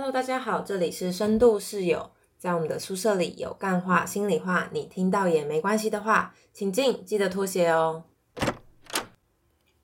Hello，大家好，这里是深度室友，在我们的宿舍里有干话、心里话，你听到也没关系的话，请进，记得脱鞋哦。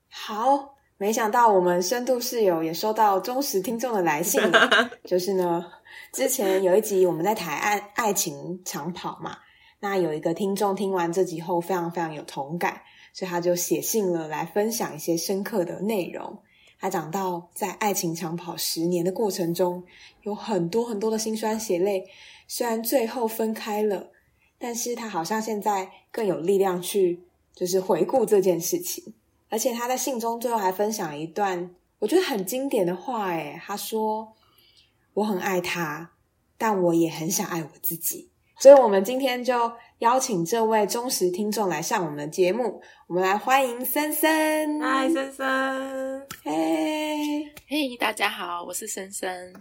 好，没想到我们深度室友也收到忠实听众的来信，就是呢，之前有一集我们在谈爱爱情长跑嘛，那有一个听众听完这集后非常非常有同感，所以他就写信了来分享一些深刻的内容。他讲到，在爱情长跑十年的过程中，有很多很多的辛酸血泪。虽然最后分开了，但是他好像现在更有力量去，就是回顾这件事情。而且他在信中最后还分享一段我觉得很经典的话，诶他说：“我很爱他，但我也很想爱我自己。”所以，我们今天就邀请这位忠实听众来上我们的节目。我们来欢迎森森。嗨，森森。嘿，嘿，大家好，我是森森。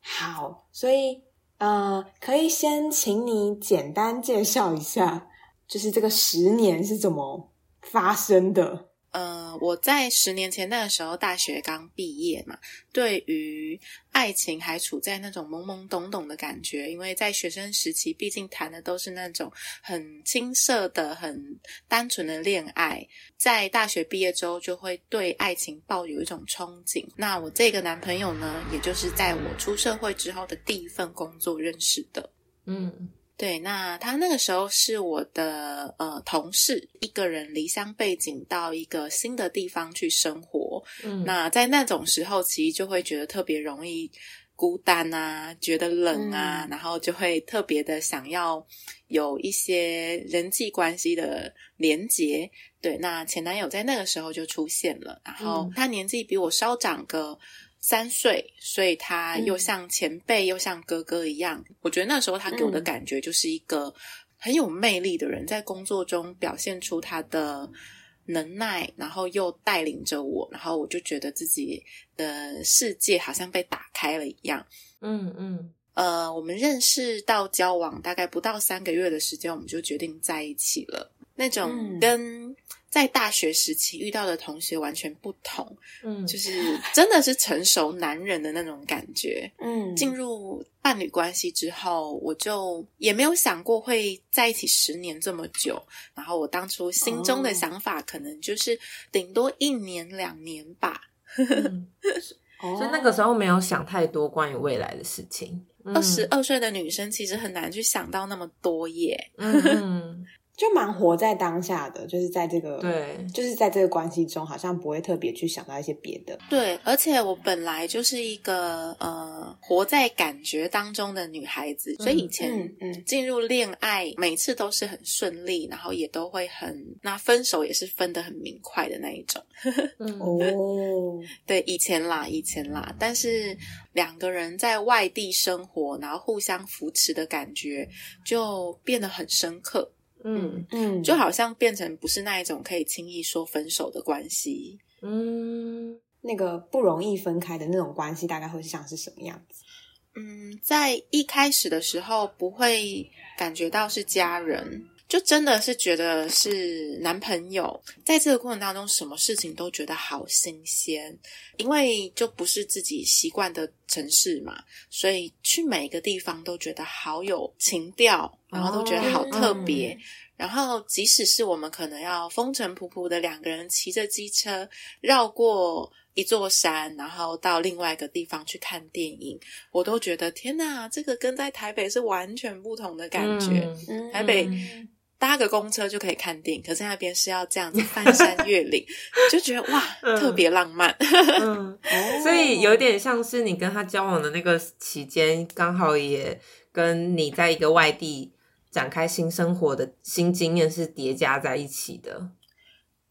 好，所以，呃，可以先请你简单介绍一下，就是这个十年是怎么发生的。呃，我在十年前那个时候，大学刚毕业嘛，对于爱情还处在那种懵懵懂懂的感觉，因为在学生时期，毕竟谈的都是那种很青涩的、很单纯的恋爱，在大学毕业之后，就会对爱情抱有一种憧憬。那我这个男朋友呢，也就是在我出社会之后的第一份工作认识的，嗯。对，那他那个时候是我的呃同事，一个人离乡背景到一个新的地方去生活。嗯，那在那种时候，其实就会觉得特别容易孤单啊，觉得冷啊，然后就会特别的想要有一些人际关系的连结。对，那前男友在那个时候就出现了，然后他年纪比我稍长个。三岁，所以他又像前辈又像哥哥一样。我觉得那时候他给我的感觉就是一个很有魅力的人，在工作中表现出他的能耐，然后又带领着我，然后我就觉得自己的世界好像被打开了一样。嗯嗯，呃，我们认识到交往大概不到三个月的时间，我们就决定在一起了。那种跟。在大学时期遇到的同学完全不同，嗯，就是真的是成熟男人的那种感觉，嗯，进入伴侣关系之后，我就也没有想过会在一起十年这么久，然后我当初心中的想法可能就是顶多一年两年吧，所以那个时候没有想太多关于未来的事情。二十二岁的女生其实很难去想到那么多耶，嗯。就蛮活在当下的，就是在这个对，就是在这个关系中，好像不会特别去想到一些别的。对，而且我本来就是一个呃活在感觉当中的女孩子，所以以前嗯进入恋爱，每次都是很顺利，然后也都会很那分手也是分得很明快的那一种。哦，对，以前啦，以前啦，但是两个人在外地生活，然后互相扶持的感觉就变得很深刻。嗯嗯，就好像变成不是那一种可以轻易说分手的关系。嗯，那个不容易分开的那种关系，大概会像是什么样子？嗯，在一开始的时候不会感觉到是家人，就真的是觉得是男朋友。在这个过程当中，什么事情都觉得好新鲜，因为就不是自己习惯的城市嘛，所以去每个地方都觉得好有情调。然后都觉得好特别，然后即使是我们可能要风尘仆仆的两个人骑着机车绕过一座山，然后到另外一个地方去看电影，我都觉得天哪，这个跟在台北是完全不同的感觉。台北搭个公车就可以看电影，可是那边是要这样子翻山越岭，就觉得哇，特别浪漫。所以有点像是你跟他交往的那个期间，刚好也跟你在一个外地。展开新生活的新经验是叠加在一起的，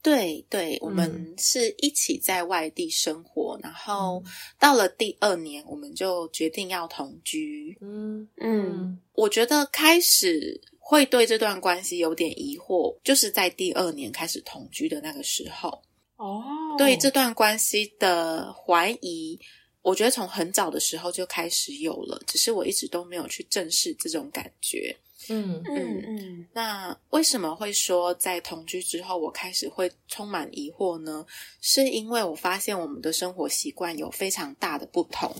对对，我们是一起在外地生活，然后到了第二年，我们就决定要同居。嗯嗯，我觉得开始会对这段关系有点疑惑，就是在第二年开始同居的那个时候。哦，对这段关系的怀疑，我觉得从很早的时候就开始有了，只是我一直都没有去正视这种感觉。嗯嗯嗯，那为什么会说在同居之后我开始会充满疑惑呢？是因为我发现我们的生活习惯有非常大的不同。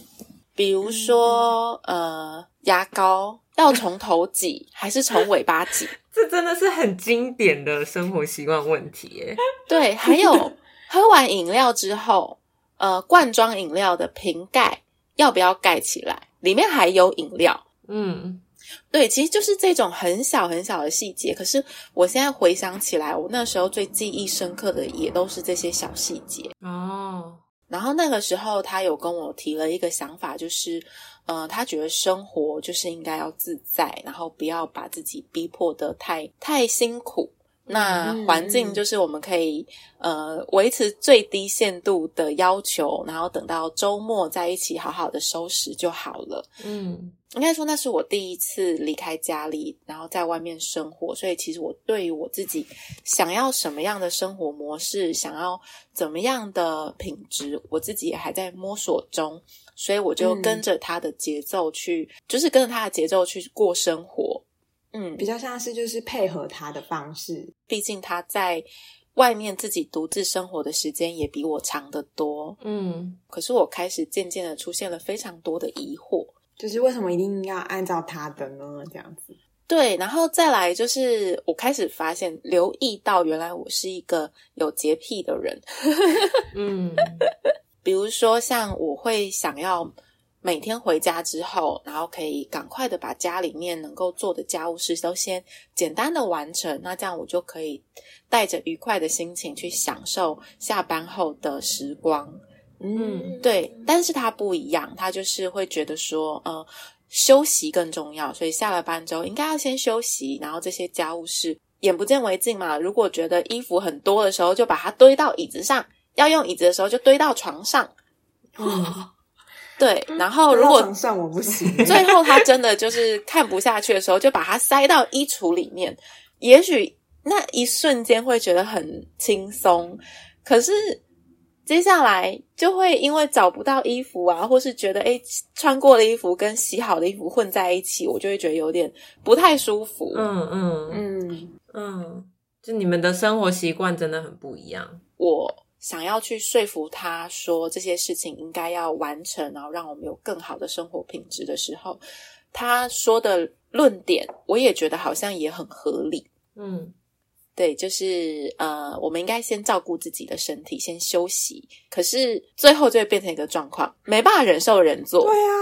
比如说，呃，牙膏要从头挤还是从尾巴挤？这真的是很经典的生活习惯问题耶。对，还有 喝完饮料之后，呃，罐装饮料的瓶盖要不要盖起来？里面还有饮料。嗯，对，其实就是这种很小很小的细节。可是我现在回想起来，我那时候最记忆深刻的也都是这些小细节。哦，然后那个时候，他有跟我提了一个想法，就是，呃，他觉得生活就是应该要自在，然后不要把自己逼迫的太太辛苦。那嗯环境就是我们可以呃维持最低限度的要求，然后等到周末在一起好好的收拾就好了。嗯应该说那是我第一次离开家里，然后在外面生活，所以其实我对于我自己想要什么样的生活模式，想要怎么样的品质，我自己也还在摸索中，所以我就嗯跟着他的节奏去，就是跟着他的节奏去过生活。嗯，比较像是就是配合他的方式。毕竟他在外面自己独自生活的时间也比我长得多，嗯可是我开始渐渐的出现了非常多的疑惑。就是为什么一定要按照他的呢？这样子，对，然后再来就是我开始发现，留意到原来我是一个有洁癖的人。嗯比如说，像我会想要每天回家之后，然后可以赶快的把家里面能够做的家务事都先简单的完成，那这样我就可以带着愉快的心情去享受下班后的时光。嗯，对，但是他不一样，他就是会觉得说，呃，休息更重要，所以下了班之后应该要先休息，然后这些家务事眼不见为净嘛。如果觉得衣服很多的时候，就把它堆到椅子上；要用椅子的时候，就堆到床上。嗯对，然后如果床上我不行，最后他真的就是看不下去的时候，就把它塞到衣橱里面。也许那一瞬间会觉得很轻松，可是接下来就会因为找不到衣服啊，或是觉得诶穿过的衣服跟洗好的衣服混在一起，我就会觉得有点不太舒服。嗯嗯嗯，嗯，就你们的生活习惯真的很不一样。我想要去说服他说这些事情应该要完成，然后让我们有更好的生活品质的时候，他说的论点，我也觉得好像也很合理。嗯对，就是呃，我们应该先照顾自己的身体，先休息。可是最后就会变成一个状况，没办法忍受人做。对啊，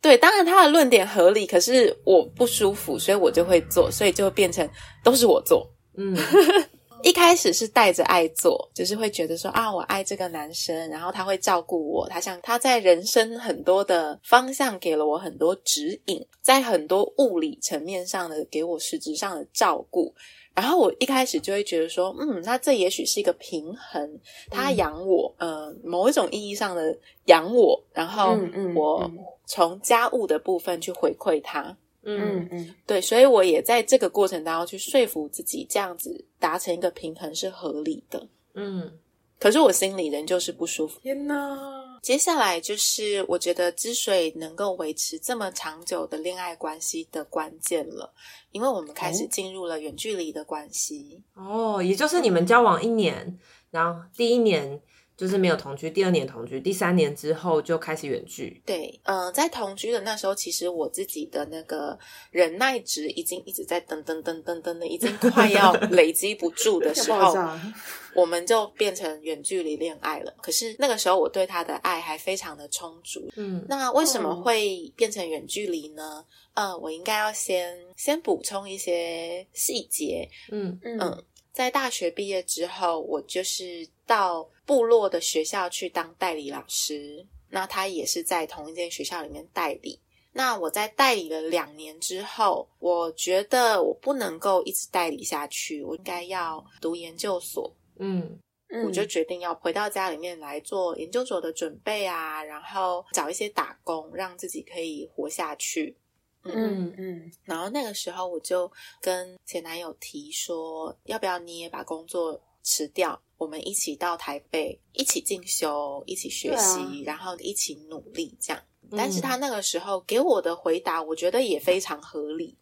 对，当然他的论点合理，可是我不舒服，所以我就会做，所以就会变成都是我做。嗯 一开始是带着爱做，就是会觉得说啊，我爱这个男生，然后他会照顾我，他像他在人生很多的方向给了我很多指引，在很多物理层面上的给我实质上的照顾。然后我一开始就会觉得说，嗯，那这也许是一个平衡，他养我，呃，某一种意义上的养我，然后嗯嗯我嗯从家务的部分去回馈他。嗯嗯嗯，对，所以我也在这个过程当中去说服自己，这样子达成一个平衡是合理的。嗯可是我心里仍旧是不舒服。天哪，接下来就是我觉得之所以能够维持这么长久的恋爱关系的关键了，因为我们开始哦进入了远距离的关系。哦，也就是你们交往一年，然后第一年就是没有同居，第二年同居，第三年之后就开始远距。对，嗯、在同居的那时候，其实我自己的那个忍耐值已经一直在噔噔噔噔噔的，已经快要 累积不住的时候，我们就变成远距离恋爱了。可是那个时候，我对他的爱还非常的充足。嗯那为什么嗯会变成远距离呢？呃，我应该要先先补充一些细节。嗯嗯嗯在大学毕业之后，我就是到部落的学校去当代理老师。那他也是在同一间学校里面代理。那我在代理了两年之后，我觉得我不能够一直代理下去，我应该要读研究所。嗯嗯我就决定要回到家里面来做研究所的准备啊，然后找一些打工，让自己可以活下去。嗯嗯然后那个时候我就跟前男友提说，要不要你也把工作辞掉，我们一起到台北，一起进修，一起学习，啊然后一起努力这样。嗯但是他那个时候给我的回答，我觉得也非常合理。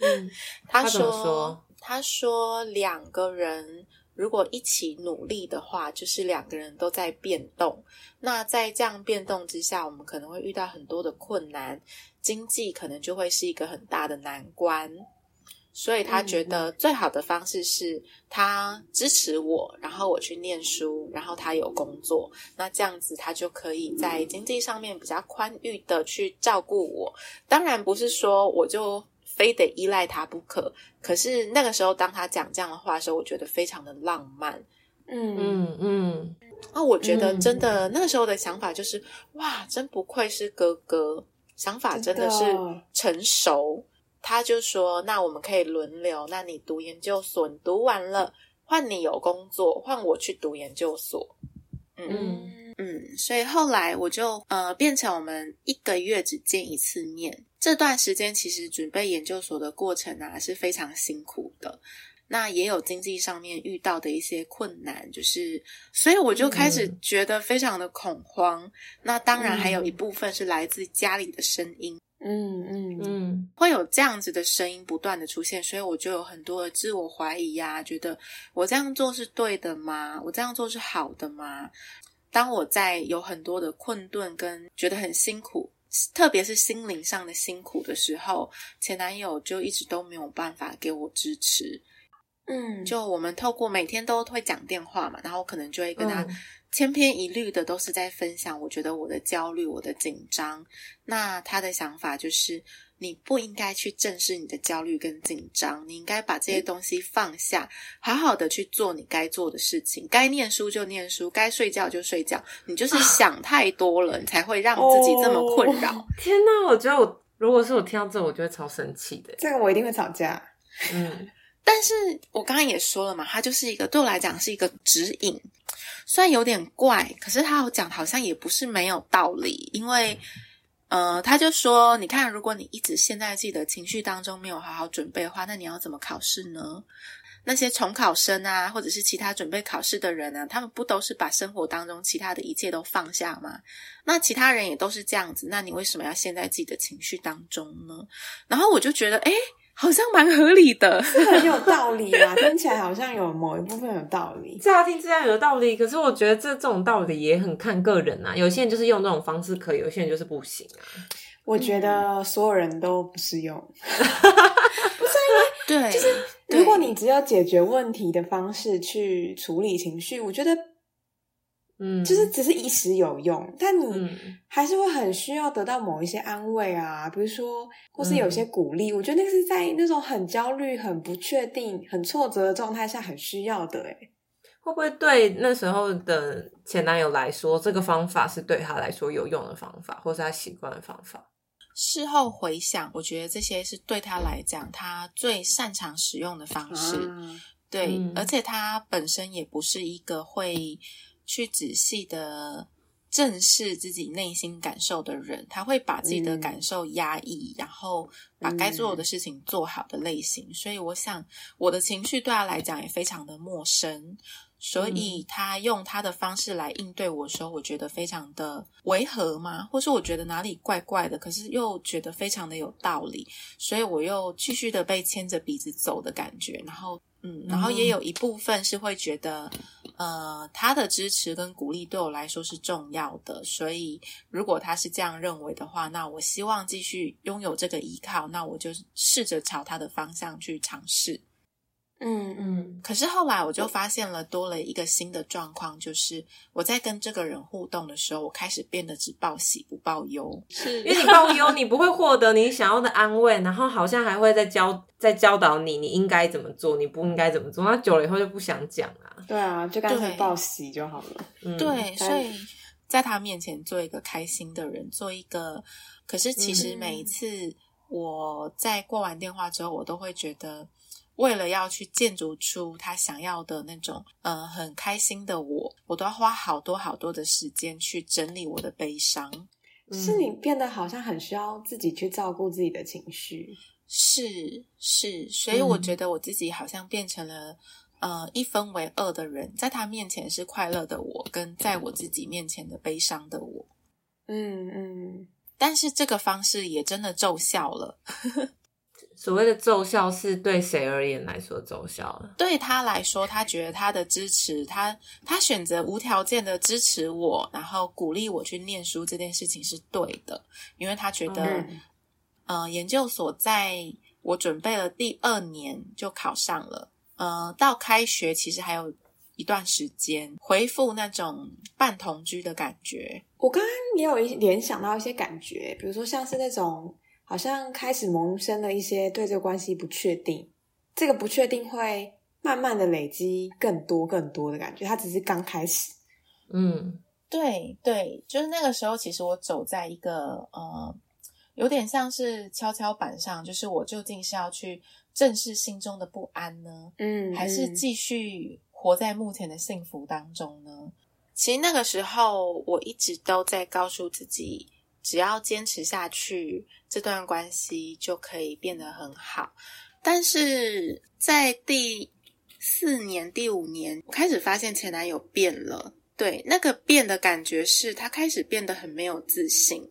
嗯他说他说两个人如果一起努力的话，就是两个人都在变动。那在这样变动之下，我们可能会遇到很多的困难，经济可能就会是一个很大的难关。所以他觉得最好的方式是他支持我，然后我去念书，然后他有工作，那这样子他就可以在经济上面比较宽裕的去照顾我。当然不是说我就非得依赖他不可，可是那个时候当他讲这样的话的时候，我觉得非常的浪漫。嗯嗯嗯，那我觉得真的那个时候的想法就是，哇，真不愧是哥哥，想法真的是成熟。他就说：“那我们可以轮流，那你读研究所，你读完了，换你有工作，换我去读研究所。”嗯嗯，所以后来我就呃变成我们一个月只见一次面。这段时间其实准备研究所的过程啊是非常辛苦的，那也有经济上面遇到的一些困难，就是所以我就开始觉得非常的恐慌。那当然还有一部分是来自家里的声音。嗯嗯嗯，会有这样子的声音不断的出现，所以我就有很多的自我怀疑呀，觉得我这样做是对的吗？我这样做是好的吗？当我在有很多的困顿跟觉得很辛苦，特别是心灵上的辛苦的时候，前男友就一直都没有办法给我支持。嗯，就我们透过每天都会讲电话嘛，然后可能就会跟他。千篇一律的都是在分享，我觉得我的焦虑，我的紧张。那他的想法就是，你不应该去正视你的焦虑跟紧张，你应该把这些东西放下，好好的去做你该做的事情。该念书就念书，该睡觉就睡觉。你就是想太多了，你才会让自己这么困扰。天哪，我觉得我如果是我听到这，我就会超生气的。这个我一定会吵架。嗯，但是我刚刚也说了嘛，它就是一个对我来讲是一个指引。虽然有点怪，可是他有讲好像也不是没有道理，因为，呃，他就说，你看，如果你一直陷在自己的情绪当中，没有好好准备的话，那你要怎么考试呢？那些重考生啊，或者是其他准备考试的人啊，他们不都是把生活当中其他的一切都放下吗？那其他人也都是这样子，那你为什么要陷在自己的情绪当中呢？然后我就觉得，哎。好像蛮合理的，很有道理啊！听起来好像有某一部分有道理。乍听之下有道理，可是我觉得这这种道理也很看个人啊。有些人就是用这种方式可以，有些人就是不行啊。我觉得所有人都不适用，不是因为对，就是如果你只有解决问题的方式去处理情绪，我觉得。嗯，就是只是一时有用，但你还是会很需要得到某一些安慰啊，比如说或是有些鼓励。我觉得那个是在那种很焦虑、很不确定、很挫折的状态下很需要的。诶会不会对那时候的前男友来说，这个方法是对他来说有用的方法，或是他习惯的方法？事后回想，我觉得这些是对他来讲他最擅长使用的方式。对，而且他本身也不是一个会。去仔细的正视自己内心感受的人，他会把自己的感受压抑，然后把该做的事情做好的类型。所以，我想我的情绪对他来讲也非常的陌生，所以他用他的方式来应对我的时候，我觉得非常的违和嘛，或是我觉得哪里怪怪的，可是又觉得非常的有道理，所以我又继续的被牵着鼻子走的感觉，然后。嗯，然后也有一部分是会觉得，呃，他的支持跟鼓励对我来说是重要的，所以如果他是这样认为的话，那我希望继续拥有这个依靠，那我就试着朝他的方向去尝试。嗯嗯，可是后来我就发现了多了一个新的状况，就是我在跟这个人互动的时候，我开始变得只报喜不报忧。是 因为你报忧，你不会获得你想要的安慰，然后好像还会在教在教导你你应该怎么做，你不应该怎么做。那久了以后就不想讲啊。对啊，就干脆报喜就好了。对，所以在他面前做一个开心的人，做一个。可是其实每一次我在挂完电话之后，我都会觉得。为了要去建筑出他想要的那种，呃，很开心的我，我都要花好多好多的时间去整理我的悲伤。是你变得好像很需要自己去照顾自己的情绪，是是，所以我觉得我自己好像变成了呃一分为二的人，在他面前是快乐的我，跟在我自己面前的悲伤的我。嗯嗯，但是这个方式也真的奏效了。所谓的奏效是对谁而言来说奏效呢？对他来说，他觉得他的支持，他他选择无条件的支持我，然后鼓励我去念书这件事情是对的，因为他觉得，嗯呃，研究所在我准备了第二年就考上了，呃，到开学其实还有一段时间，回复那种半同居的感觉。我刚刚也有一联想到一些感觉，比如说像是那种好像开始萌生了一些对这个关系不确定，这个不确定会慢慢的累积更多更多的感觉，它只是刚开始。嗯对对，就是那个时候，其实我走在一个呃，有点像是跷跷板上，就是我究竟是要去正视心中的不安呢，嗯，还是嗯继续活在目前的幸福当中呢？其实那个时候，我一直都在告诉自己，只要坚持下去，这段关系就可以变得很好。但是在第四年、第五年，我开始发现前男友变了。对，那个变的感觉是他开始变得很没有自信。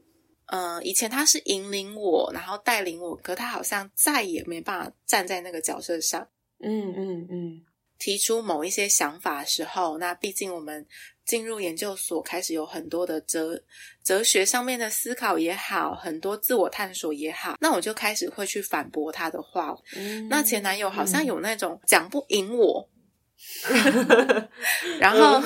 呃，以前他是引领我，然后带领我，可他好像再也没办法站在那个角色上。嗯嗯嗯提出某一些想法的时候，那毕竟我们进入研究所，开始有很多的哲哲学上面的思考也好，很多自我探索也好，那我就开始会去反驳他的话。嗯，那前男友好像有那种讲不赢我，然后，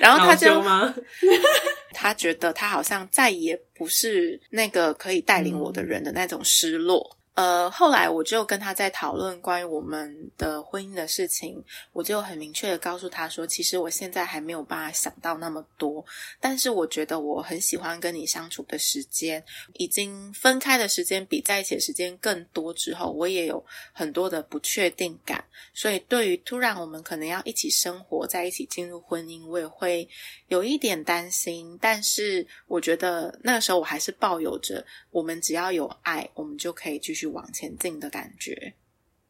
然后他就？他觉得他好像再也不是那个可以带领我的人的那种失落。呃，后来我就跟他在讨论关于我们的婚姻的事情，我就很明确的告诉他说，其实我现在还没有办法想到那么多，但是我觉得我很喜欢跟你相处的时间，已经分开的时间比在一起的时间更多之后，我也有很多的不确定感，所以对于突然我们可能要一起生活在一起进入婚姻，我也会有一点担心，但是我觉得那个时候我还是抱有着我们只要有爱，我们就可以继续往前进的感觉。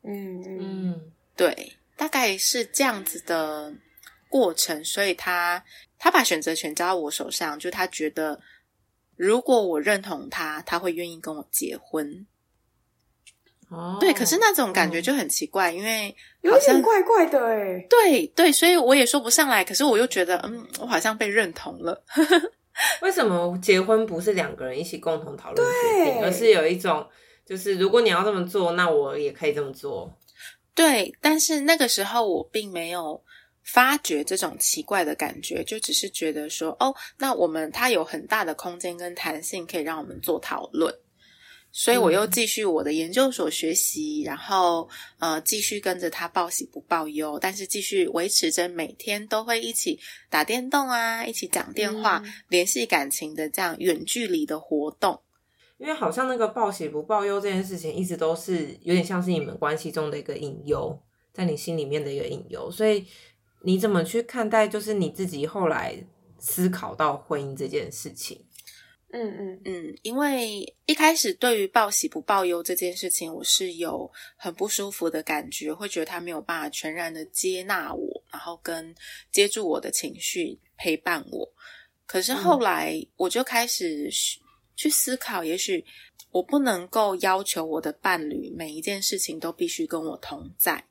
嗯嗯嗯对，大概是这样子的过程，所以他他把选择权交到我手上，就他觉得如果我认同他，他会愿意跟我结婚。哦，对，可是那种感觉就很奇怪，因为有点怪怪的哎。对对，所以我也说不上来。可是我又觉得，嗯，我好像被认同了。为什么结婚不是两个人一起共同讨论决定，而是有一种就是如果你要这么做，那我也可以这么做。对，但是那个时候我并没有发觉这种奇怪的感觉，就只是觉得说，哦，那我们它有很大的空间跟弹性，可以让我们做讨论。所以我又继续我的研究所学习，然后呃继续跟着他报喜不报忧，但是继续维持着每天都会一起打电动啊，一起讲电话、嗯联系感情的这样远距离的活动。因为好像那个报喜不报忧这件事情，一直都是有点像是你们关系中的一个隐忧，在你心里面的一个隐忧。所以你怎么去看待，就是你自己后来思考到婚姻这件事情？嗯嗯嗯，因为一开始对于报喜不报忧这件事情，我是有很不舒服的感觉，会觉得他没有办法全然的接纳我，然后跟接住我的情绪，陪伴我。可是后来我就开始去去思考，也许我不能够要求我的伴侣每一件事情都必须跟我同在。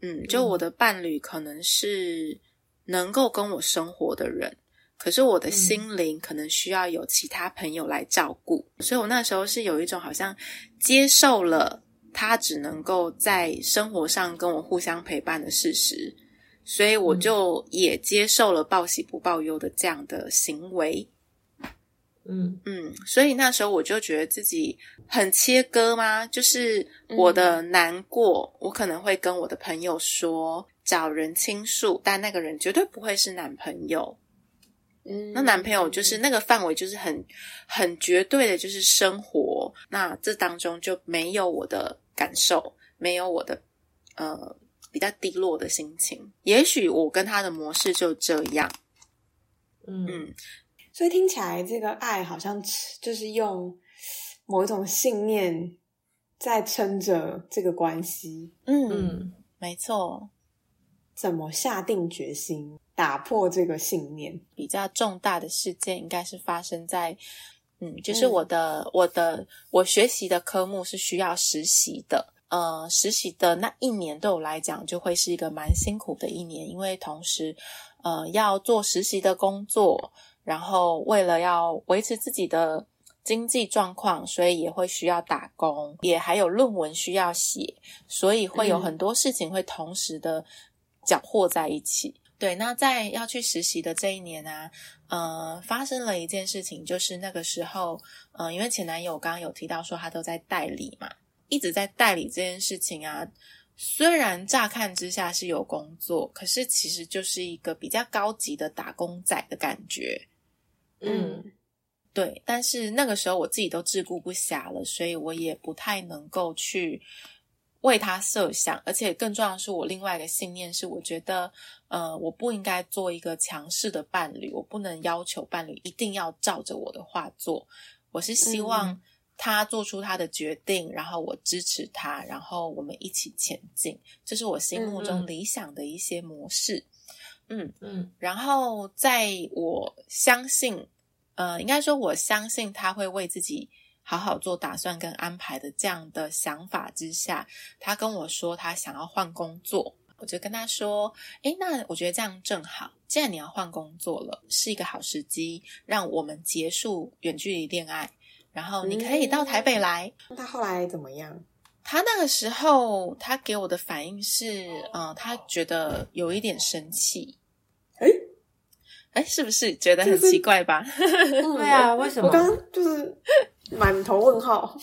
嗯，就我的伴侣可能是能够跟我生活的人，可是我的心灵可能需要有其他朋友来照顾，所以我那时候是有一种好像接受了他只能够在生活上跟我互相陪伴的事实，所以我就也接受了报喜不报忧的这样的行为。嗯嗯，所以那时候我就觉得自己很切割吗？就是我的难过，我可能会跟我的朋友说，找人倾诉，但那个人绝对不会是男朋友。嗯，那男朋友就是那个范围，就是很很绝对的，就是生活。那这当中就没有我的感受，没有我的呃比较低落的心情。也许我跟他的模式就这样。嗯嗯，所以听起来这个爱好像就是用某一种信念在撑着这个关系。嗯，嗯没错。怎么下定决心打破这个信念？比较重大的事件应该是发生在嗯，就是我的我的我学习的科目是需要实习的。呃，实习的那一年对我来讲就会是一个蛮辛苦的一年，因为同时呃要做实习的工作，然后为了要维持自己的经济状况，所以也会需要打工，也还有论文需要写，所以会有很多事情会同时的搅和在一起。对，那在要去实习的这一年啊，呃，发生了一件事情，就是那个时候，呃，因为前男友刚刚有提到说他都在代理嘛。一直在代理这件事情啊，虽然乍看之下是有工作，可是其实就是一个比较高级的打工仔的感觉。嗯，对。但是那个时候我自己都自顾不暇了，所以我也不太能够去为他设想。而且更重要的是，我另外一个信念是，我觉得呃，我不应该做一个强势的伴侣，我不能要求伴侣一定要照着我的话做。我是希望。他做出他的决定，然后我支持他，然后我们一起前进，这是我心目中理想的一些模式。嗯嗯嗯，然后在我相信，呃，应该说我相信他会为自己好好做打算跟安排的这样的想法之下，他跟我说他想要换工作，我就跟他说，诶，那我觉得这样正好，既然你要换工作了，是一个好时机，让我们结束远距离恋爱。然后你可以到台北来。他后来怎么样？他那个时候，他给我的反应是，嗯，他觉得有一点生气。哎哎，是不是觉得很奇怪吧？对啊，为什么？我刚刚就是满头问号。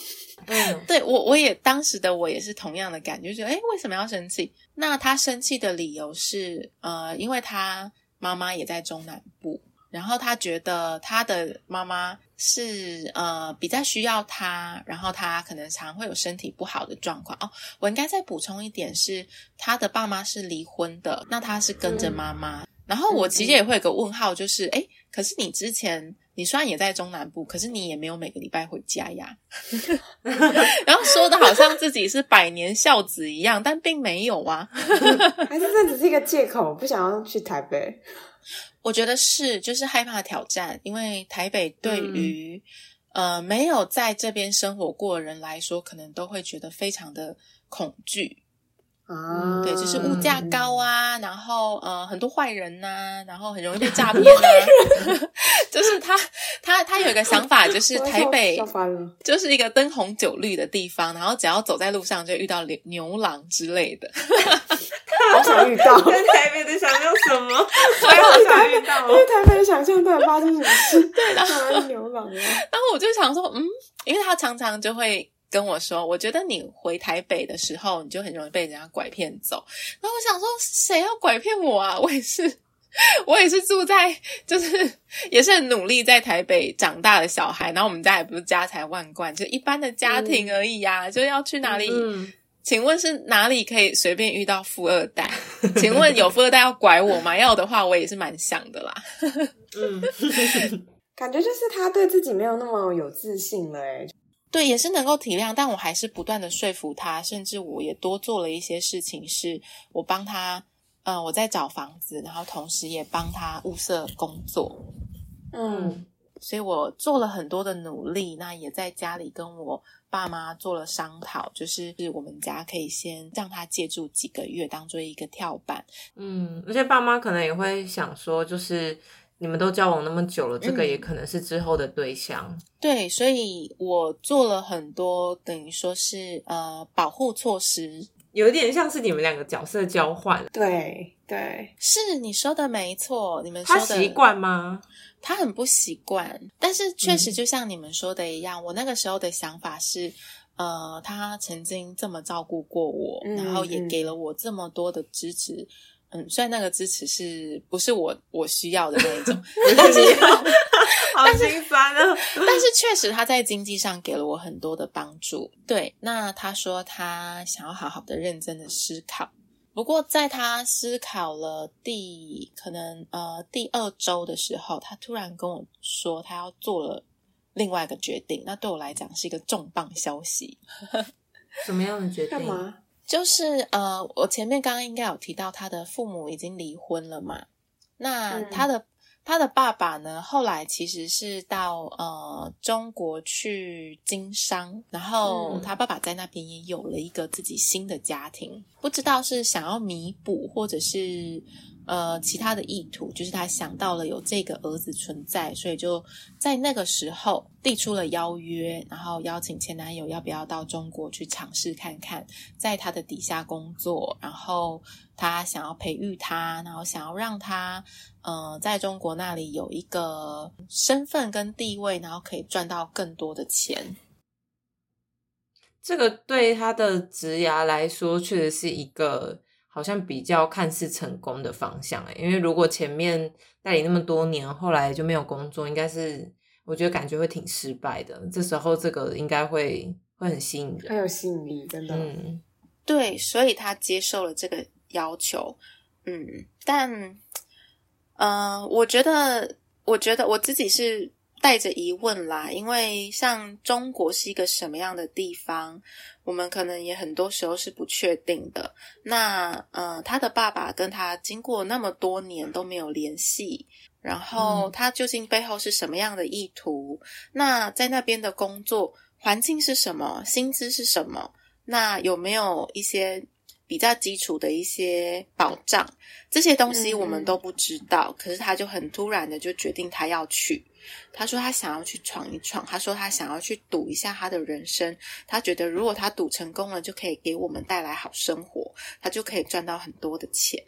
嗯，对我我也当时的我也是同样的感觉，觉得哎，为什么要生气？那他生气的理由是，呃，因为他妈妈也在中南部。然后他觉得他的妈妈是呃比较需要他，然后他可能常会有身体不好的状况哦。我应该再补充一点是，他的爸妈是离婚的，那他是跟着妈妈。然后我其实也会有个问号，就是哎，可是你之前你虽然也在中南部，可是你也没有每个礼拜回家呀。然后说的好像自己是百年孝子一样，但并没有啊。还是这只是一个借口，不想要去台北。我觉得是，就是害怕挑战，因为台北对于呃没有在这边生活过的人来说，可能都会觉得非常的恐惧啊。对，就是物价高啊，然后呃很多坏人呐，然后很容易被诈骗啊。就是他他他有一个想法，就 是台北就是一个灯红酒绿的地方，然后只要走在路上就遇到牛牛郎之类的。好想遇到，在台北的想象什么？我也好想遇到，因为台北的想象到底发生什么事？对，然后牛郎啊。然后我就想说，嗯，因为他常常就会跟我说，我觉得你回台北的时候，你就很容易被人家拐骗走。然后我想说，谁要拐骗我啊？我也是，我也是住在，就是 也是很努力在台北长大的小孩。然后我们家也不是家财万贯，就一般的家庭而已呀。就要去哪里？请问是哪里可以随便遇到富二代？请问有富二代要拐我吗？要的话，我也是蛮想的啦。嗯，感觉就是他对自己没有那么有自信了，哎，对，也是能够体谅，但我还是不断的说服他，甚至我也多做了一些事情，是我帮他，嗯，我在找房子，然后同时也帮他物色工作，嗯，所以我做了很多的努力，那也在家里跟我。爸妈做了商讨，就是我们家可以先让他借住几个月，当做一个跳板。嗯，而且爸妈可能也会想说，就是你们都交往那么久了，这个也可能是之后的对象。对，所以我做了很多，等于说是呃保护措施，有点像是你们两个角色交换。对对，是你说的没错。你们他习惯吗？他很不习惯，但是确实就像你们说的一样，我那个时候的想法是，呃，他曾经这么照顾过我，然后也给了我这么多的支持，嗯，虽然那个支持是不是我我需要的那一种，但是 好心酸啊，但是确实他在经济上给了我很多的帮助。对，那他说他想要好好的、认真的思考。不过，在他思考了第可能呃第二周的时候，他突然跟我说，他要做了另外一个决定。那对我来讲是一个重磅消息。什么样的决定？就是呃，我前面刚刚应该有提到，他的父母已经离婚了嘛。那他的他的爸爸呢，后来其实是到呃中国去经商，然后他爸爸在那边也有了一个自己新的家庭，不知道是想要弥补，或者是。呃，其他的意图就是他想到了有这个儿子存在，所以就在那个时候递出了邀约，然后邀请前男友要不要到中国去尝试看看，在他的底下工作，然后他想要培育他，然后想要让他呃在中国那里有一个身份跟地位，然后可以赚到更多的钱。这个对他的职涯来说，确实是一个。好像比较看似成功的方向哎，因为如果前面代理那么多年，后来就没有工作，应该是我觉得感觉会挺失败的。这时候这个应该会会很吸引人，很有吸引力，真的。嗯，对，所以他接受了这个要求。嗯，但，呃，我觉得，我觉得我自己是。带着疑问啦，因为像中国是一个什么样的地方，我们可能也很多时候是不确定的。那呃，他的爸爸跟他经过那么多年都没有联系，然后他究竟背后是什么样的意图？那在那边的工作环境是什么？薪资是什么？那有没有一些比较基础的一些保障？这些东西我们都不知道。可是他就很突然的就决定他要去。他说他想要去闯一闯，他说他想要去赌一下他的人生。他觉得如果他赌成功了，就可以给我们带来好生活，他就可以赚到很多的钱。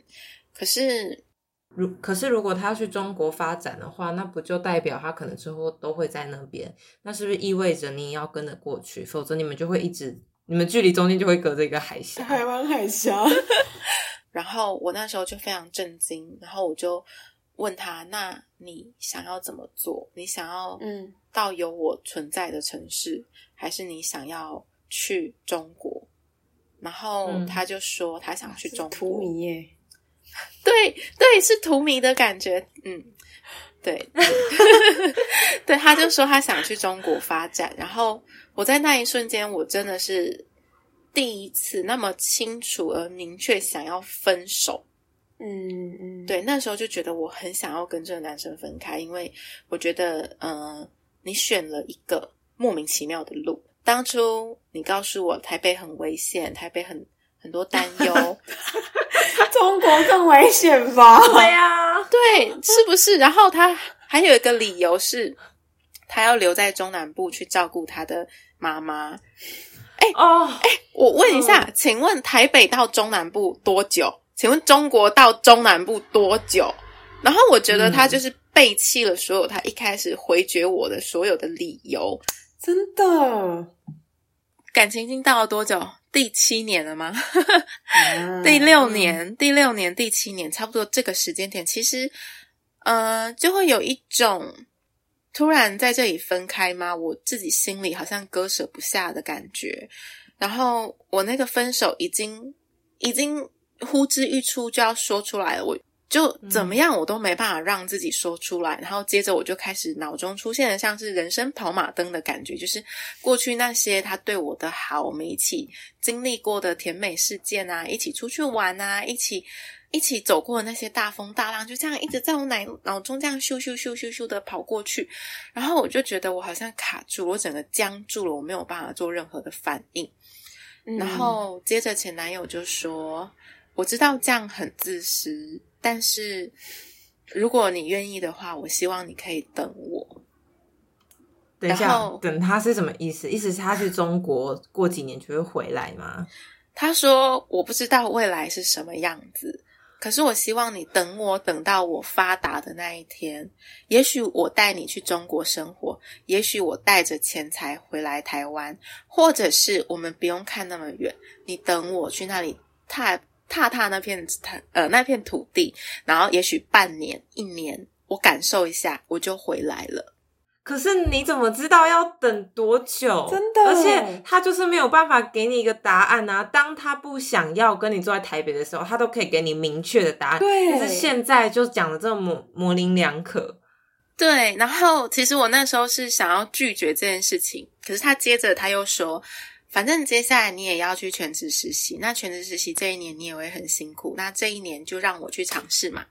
可是，如可是如果他要去中国发展的话，那不就代表他可能之后都会在那边？那是不是意味着你也要跟着过去？否则你们就会一直，你们距离中间就会隔着一个海峡，台湾海峡。然后我那时候就非常震惊，然后我就。问他，那你想要怎么做？你想要嗯到有我存在的城市，还是你想要去中国？然后他就说他想去中国。图迷耶，对对，是图迷的感觉。嗯，对，对，他就说他想去中国发展。然后我在那一瞬间，我真的是第一次那么清楚而明确想要分手。嗯嗯，对，那时候就觉得我很想要跟这个男生分开，因为我觉得，嗯，你选了一个莫名其妙的路。当初你告诉我台北很危险，台北很很多担忧，中国更危险吧？对呀，对，是不是？然后他还有一个理由是，他要留在中南部去照顾他的妈妈。哎哦，哎，我问一下，请问台北到中南部多久？请问中国到中南部多久？然后我觉得他就是背弃了所有他一开始回绝我的所有的理由，真的感情已经到了多久？第七年了吗？第六年，第六年，第七年，差不多这个时间点，其实呃，就会有一种突然在这里分开吗？我自己心里好像割舍不下的感觉。然后我那个分手已经已经。呼之欲出就要说出来了，我就怎么样我都没办法让自己说出来。然后接着我就开始脑中出现了像是人生跑马灯的感觉，就是过去那些他对我的好，我们一起经历过的甜美事件啊，一起出去玩啊，一起一起走过的那些大风大浪，就这样一直在我脑脑中这样咻咻咻咻咻的跑过去。然后我就觉得我好像卡住，我整个僵住了，我没有办法做任何的反应。然后接着前男友就说。我知道这样很自私，但是如果你愿意的话，我希望你可以等我。等一下，等他是什么意思？意思是他去中国过几年就会回来吗？他说：“我不知道未来是什么样子，可是我希望你等我，等到我发达的那一天。也许我带你去中国生活，也许我带着钱财回来台湾，或者是我们不用看那么远，你等我去那里踏。”踏踏那片土，呃，那片土地，然后也许半年、一年，我感受一下，我就回来了。可是你怎么知道要等多久？真的，而且他就是没有办法给你一个答案啊。当他不想要跟你坐在台北的时候，他都可以给你明确的答案。对，但是现在就讲的这么模模棱两可。对，然后其实我那时候是想要拒绝这件事情，可是他接着他又说。反正接下来你也要去全职实习，那全职实习这一年你也会很辛苦，那这一年就让我去尝试嘛。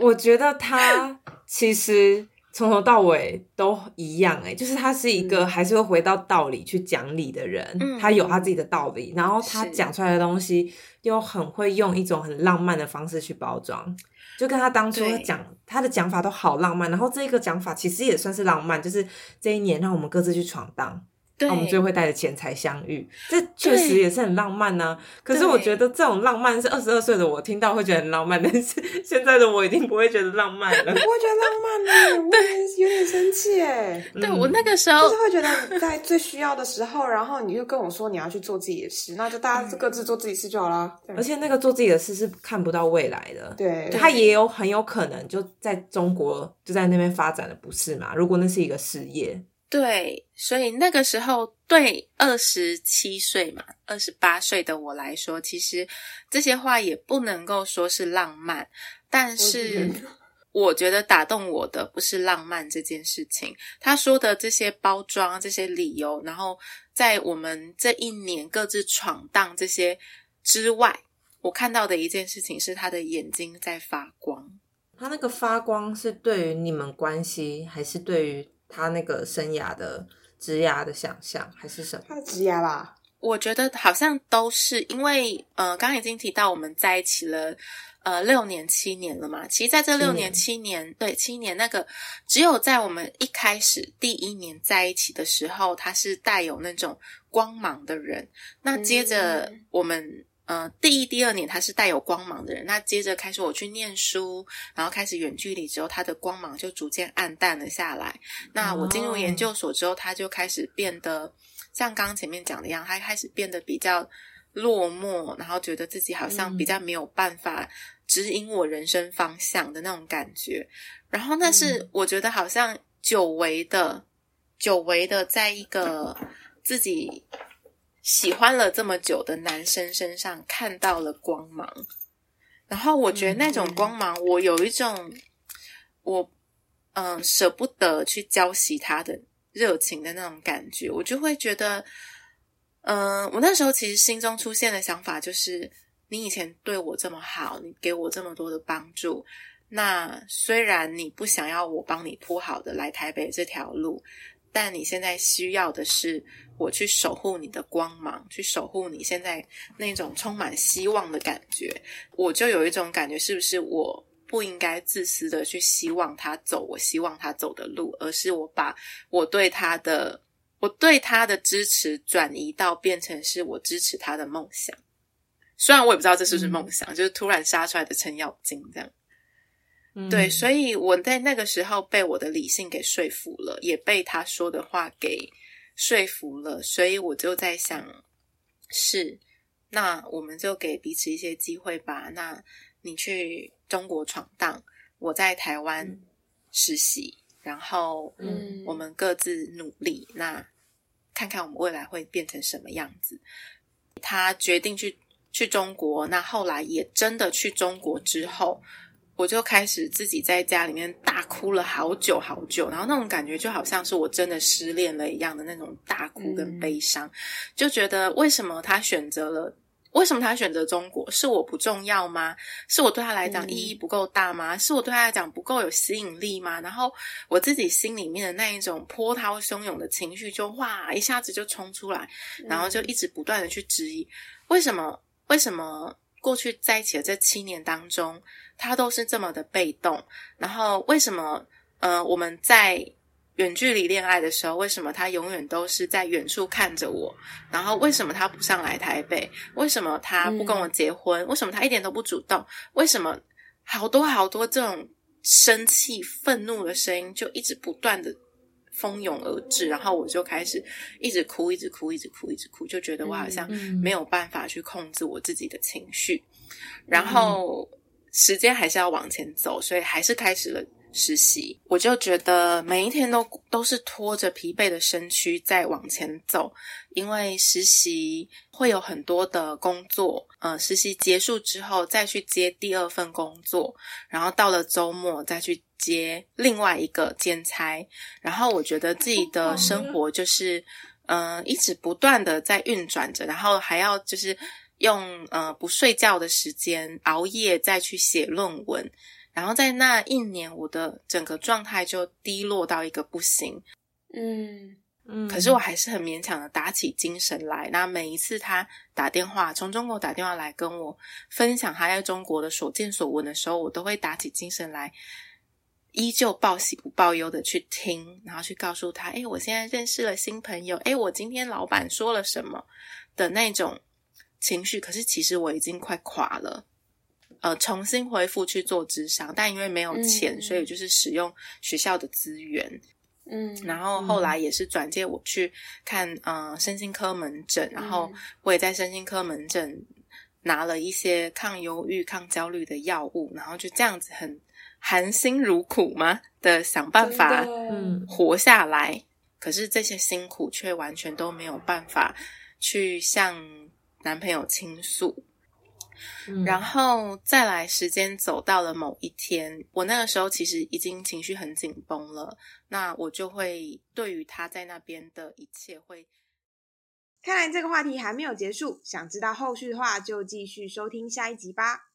我觉得他其实从头到尾都一样、欸，就是他是一个嗯还是会回到道理去讲理的人，嗯他有他自己的道理，然后他讲出来的东西又很会用一种很浪漫的方式去包装。就跟他当初讲他的讲法都好浪漫，然后这个讲法其实也算是浪漫，就是这一年让我们各自去闯荡，对。那我们最会带着钱财相遇，这确实也是很浪漫呐、可是我对觉得这种浪漫是二十二岁的我听到会觉得很浪漫，但是现在的我一定不会觉得浪漫了。不会觉得浪漫呢，我有点生气哎。对。嗯。我那个时候就是会觉得在最需要的时候，然后你就跟我说你要去做自己的事，那就大家各自做自己事就好啦。而且那个做自己的事是看不到未来的，对，他也有很有可能就在中国就在那边发展的，不是嘛？如果那是一个事业，对，所以那个时候对二十七岁嘛，二十八岁的我来说，其实这些话也不能够说是浪漫，但是 我觉得打动我的不是浪漫这件事情，他说的这些包装、这些理由，然后在我们这一年各自闯荡这些之外，我看到的一件事情是他的眼睛在发光。他那个发光是对于你们关系，还是对于他那个生涯的职涯的想象，还是什么？他的职涯吧，我觉得好像都是因为，呃，刚刚已经提到我们在一起了，呃，六年七年了嘛。其实，在这六年七年，对七年那个，只有在我们一开始第一年在一起的时候，他是带有那种光芒的人。那接着嗯我们。呃，第一、第二年他是带有光芒的人，那接着开始我去念书，然后开始远距离之后，他的光芒就逐渐暗淡了下来。那我进入研究所之后，他就开始变得像刚刚前面讲的一样，他开始变得比较落寞，然后觉得自己好像比较没有办法指引我人生方向的那种感觉。然后那是我觉得好像久违的、久违的，在一个自己喜欢了这么久的男生身上看到了光芒。然后我觉得那种光芒，我有一种我嗯、舍不得去浇熄他的热情的那种感觉，我就会觉得，嗯、我那时候其实心中出现的想法就是，你以前对我这么好，你给我这么多的帮助，那虽然你不想要我帮你铺好的来台北这条路，但你现在需要的是我去守护你的光芒，去守护你现在那种充满希望的感觉。我就有一种感觉，是不是我不应该自私的去希望他走我希望他走的路，而是我把我对他的我对他的支持转移到变成是我支持他的梦想。虽然我也不知道这是不是梦想，就是突然杀出来的程咬金这样。对，所以以我在那个时候被我的理性给说服了，也被他说的话给说服了，所以我就在想，是，那我们就给彼此一些机会吧。那你去中国闯荡，我在台湾嗯实习，然后嗯我们各自努力，那看看我们未来会变成什么样子。他决定去去中国，那后来也真的去中国之后，我就开始自己在家里面大哭了好久好久，然后那种感觉就好像是我真的失恋了一样的那种大哭跟悲伤，就觉得为什么他选择了。为什么他选择中国？是我不重要吗？是我对他来讲嗯意义不够大吗？是我对他来讲不够有吸引力吗？然后我自己心里面的那一种波涛汹涌的情绪就哇一下子就冲出来，然后就一直不断的去质疑，为什么？为什么过去在一起的这七年当中，他都是这么的被动？然后为什么？呃，我们在远距离恋爱的时候，为什么他永远都是在远处看着我？然后为什么他不上来台北？为什么他不跟我结婚？为什么他一点都不主动？为什么好多好多这种生气、愤怒的声音就一直不断的蜂拥而至？然后我就开始一直哭，一直哭，一直哭，一直哭，就觉得我好像嗯没有办法去控制我自己的情绪。然后时间还是要往前走，所以还是开始了。实习，我就觉得每一天都都是拖着疲惫的身躯在往前走，因为实习会有很多的工作，呃，实习结束之后再去接第二份工作，然后到了周末再去接另外一个兼差，然后我觉得自己的生活就是，呃，一直不断的在运转着，然后还要就是用呃不睡觉的时间熬夜再去写论文。然后在那一年，我的整个状态就低落到一个不行。嗯嗯，可是我还是很勉强的打起精神来。那每一次他打电话从中国打电话来跟我分享他在中国的所见所闻的时候，我都会打起精神来，依旧报喜不报忧的去听，然后去告诉他：哎，我现在认识了新朋友，哎，我今天老板说了什么的那种情绪。可是其实我已经快垮了。呃，重新恢复去做智商，但因为没有钱，嗯所以就是使用学校的资源。嗯，然后后来也是转介我去看呃身心科门诊，然后嗯我也在身心科门诊拿了一些抗忧郁、抗焦虑的药物，然后就这样子很含辛茹苦嘛的想办法活下来。可是这些辛苦却完全都没有办法去向男朋友倾诉。嗯然后再来，时间走到了某一天，我那个时候其实已经情绪很紧绷了，那我就会对于他在那边的一切会看来这个话题还没有结束，想知道后续的话就继续收听下一集吧。